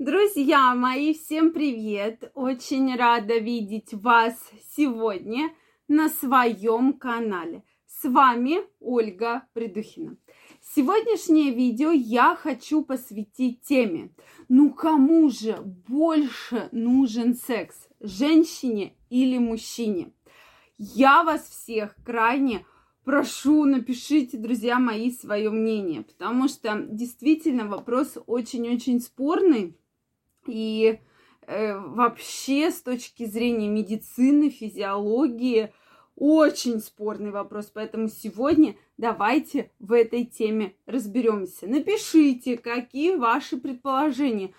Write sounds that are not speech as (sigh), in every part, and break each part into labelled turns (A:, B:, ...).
A: Друзья мои, всем привет! Очень рада видеть вас сегодня на своем канале. С вами Ольга Придухина. Сегодняшнее видео я хочу посвятить теме, ну кому же больше нужен секс, женщине или мужчине? Я вас всех крайне прошу, напишите, друзья мои, свое мнение, потому что действительно вопрос очень-очень спорный. И э, вообще с точки зрения медицины, физиологии, очень спорный вопрос. Поэтому сегодня давайте в этой теме разберемся. Напишите, какие ваши предположения.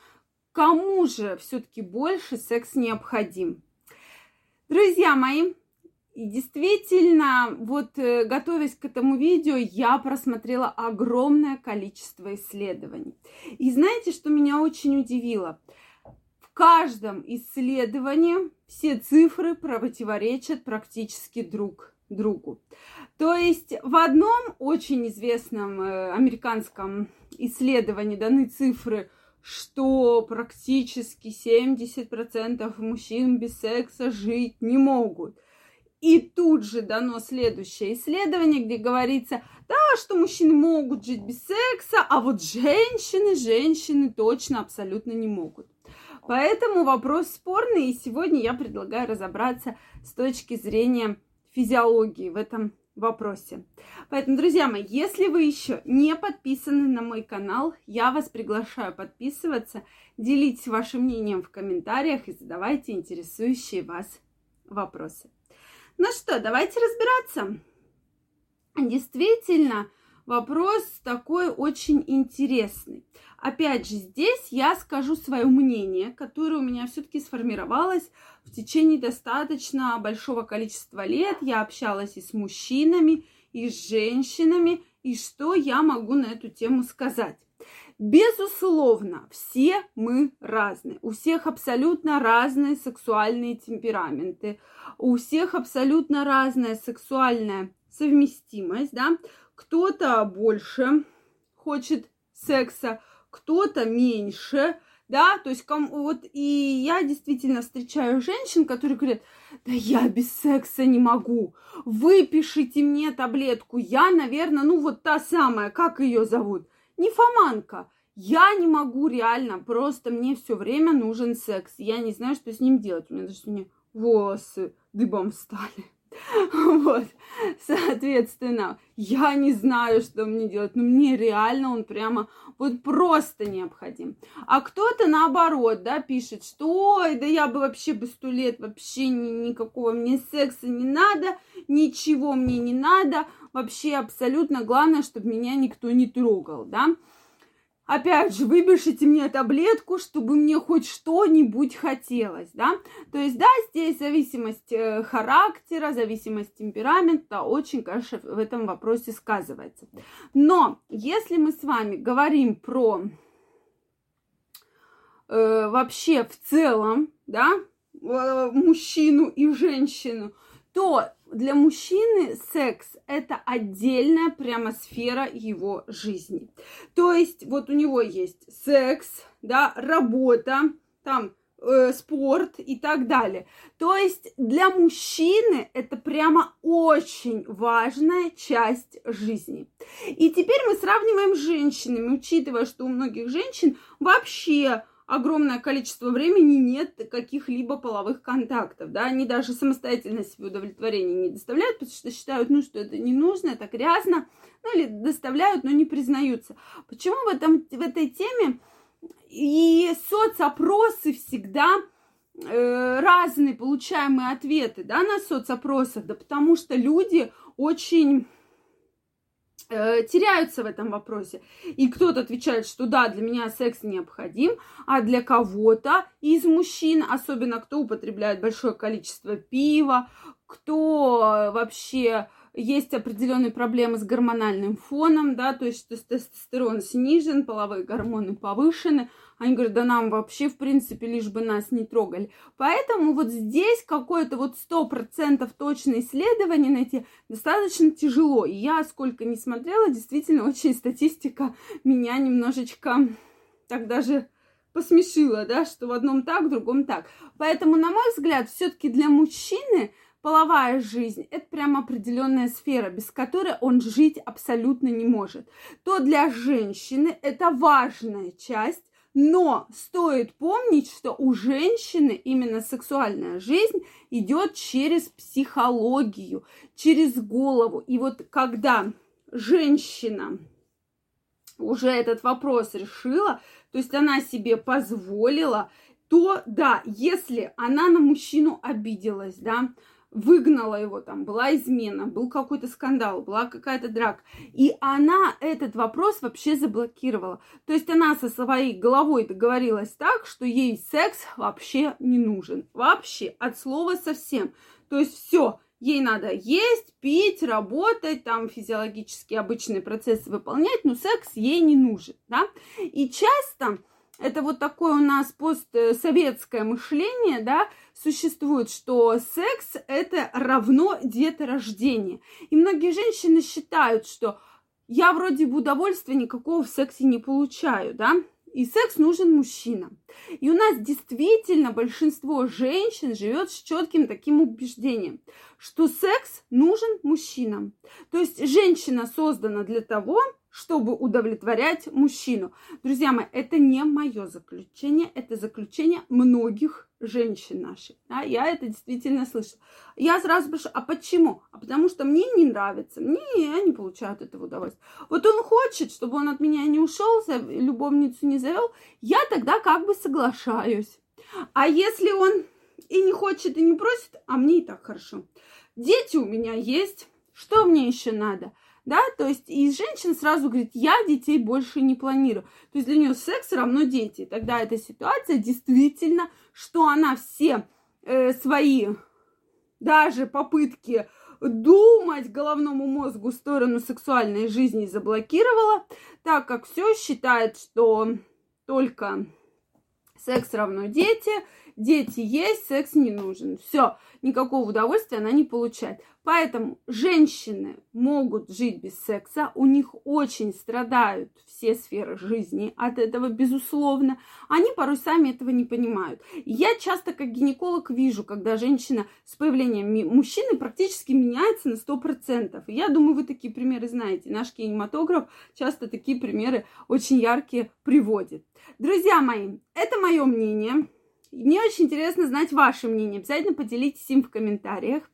A: Кому же все-таки больше секс необходим? Друзья мои, и действительно, вот э, готовясь к этому видео, я просмотрела огромное количество исследований. И знаете, что меня очень удивило? В каждом исследовании все цифры противоречат практически друг другу. То есть в одном очень известном э, американском исследовании даны цифры, что практически 70% мужчин без секса жить не могут – и тут же дано следующее исследование, где говорится, да, что мужчины могут жить без секса, а вот женщины, женщины точно абсолютно не могут. Поэтому вопрос спорный, и сегодня я предлагаю разобраться с точки зрения физиологии в этом вопросе. Поэтому, друзья мои, если вы еще не подписаны на мой канал, я вас приглашаю подписываться, делитесь вашим мнением в комментариях и задавайте интересующие вас вопросы. Ну что, давайте разбираться. Действительно, вопрос такой очень интересный. Опять же, здесь я скажу свое мнение, которое у меня все-таки сформировалось в течение достаточно большого количества лет. Я общалась и с мужчинами, и с женщинами, и что я могу на эту тему сказать. Безусловно, все мы разные. У всех абсолютно разные сексуальные темпераменты. У всех абсолютно разная сексуальная совместимость, да. Кто-то больше хочет секса, кто-то меньше, да, то есть кому, вот и я действительно встречаю женщин, которые говорят, да я без секса не могу, выпишите мне таблетку, я, наверное, ну вот та самая, как ее зовут, нимфоманка. Я не могу реально, просто мне все время нужен секс. Я не знаю, что с ним делать. У меня даже сегодня волосы дыбом встали. (laughs) Вот, соответственно, я не знаю, что мне делать, но мне реально он прямо вот просто необходим. А кто-то наоборот, да, пишет, что ой, да я бы вообще бы сто лет вообще ни, никакого мне секса не надо, ничего мне не надо, вообще абсолютно главное, чтобы меня никто не трогал, да. Опять же, выпишите мне таблетку, чтобы мне хоть что-нибудь хотелось, да. То есть, да, здесь зависимость э, характера, зависимость темперамента очень, конечно, в этом вопросе сказывается. Но если мы с вами говорим про э, вообще в целом, да, э, мужчину и женщину, то для мужчины секс это отдельная прямо сфера его жизни. То есть вот у него есть секс, да, работа, там э, спорт и так далее. То есть для мужчины это прямо очень важная часть жизни. И теперь мы сравниваем с женщинами, учитывая, что у многих женщин вообще огромное количество времени нет каких-либо половых контактов, да, они даже самостоятельно себе удовлетворение не доставляют, потому что считают, ну, что это не нужно, это грязно, ну, или доставляют, но не признаются. Почему в, этом, в этой теме и соцопросы всегда э, разные получаемые ответы, да, на соцопросах, да, потому что люди очень теряются в этом вопросе. И кто-то отвечает, что да, для меня секс необходим, а для кого-то из мужчин, особенно кто употребляет большое количество пива, кто вообще есть определенные проблемы с гормональным фоном, да, то есть тестостерон снижен, половые гормоны повышены, они говорят, да нам вообще, в принципе, лишь бы нас не трогали. Поэтому вот здесь какое-то вот сто процентов точное исследование найти достаточно тяжело. И я сколько не смотрела, действительно, очень статистика меня немножечко так даже посмешила, да, что в одном так, в другом так. Поэтому, на мой взгляд, все-таки для мужчины половая жизнь – это прям определенная сфера, без которой он жить абсолютно не может. То для женщины это важная часть, но стоит помнить, что у женщины именно сексуальная жизнь идет через психологию, через голову. И вот когда женщина уже этот вопрос решила, то есть она себе позволила, то да, если она на мужчину обиделась, да, выгнала его, там была измена, был какой-то скандал, была какая-то драка. И она этот вопрос вообще заблокировала. То есть она со своей головой договорилась так, что ей секс вообще не нужен. Вообще, от слова совсем. То есть все, ей надо есть, пить, работать, там физиологические обычные процессы выполнять, но секс ей не нужен, да. И часто это вот такое у нас постсоветское мышление, да, существует, что секс это равно деторождение. И многие женщины считают, что я вроде бы удовольствия никакого в сексе не получаю, да, и секс нужен мужчинам. И у нас действительно большинство женщин живет с четким таким убеждением, что секс нужен мужчинам. То есть женщина создана для того, чтобы удовлетворять мужчину. Друзья мои, это не мое заключение, это заключение многих женщин наших. Да? Я это действительно слышала. Я сразу спрашиваю, а почему? А потому что мне не нравится, мне я не получаю от этого удовольствия. Вот он хочет, чтобы он от меня не ушел, любовницу не завел, я тогда как бы соглашаюсь. А если он и не хочет, и не просит, а мне и так хорошо. Дети у меня есть, что мне еще надо? Да, то есть и женщина сразу говорит, я детей больше не планирую. То есть для нее секс равно дети. Тогда эта ситуация действительно, что она все э, свои даже попытки думать головному мозгу в сторону сексуальной жизни заблокировала, так как все считает, что только секс равно дети, дети есть, секс не нужен. Все, никакого удовольствия она не получает. Поэтому женщины могут жить без секса, у них очень страдают все сферы жизни от этого, безусловно. Они порой сами этого не понимают. Я часто как гинеколог вижу, когда женщина с появлением мужчины практически меняется на 100%. И я думаю, вы такие примеры знаете. Наш кинематограф часто такие примеры очень яркие приводит. Друзья мои, это мое мнение. Мне очень интересно знать ваше мнение. Обязательно поделитесь им в комментариях.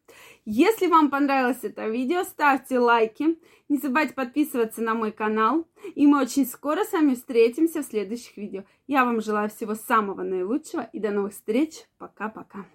A: Если вам понравилось это видео, ставьте лайки. Не забывайте подписываться на мой канал. И мы очень скоро с вами встретимся в следующих видео. Я вам желаю всего самого наилучшего и до новых встреч. Пока-пока.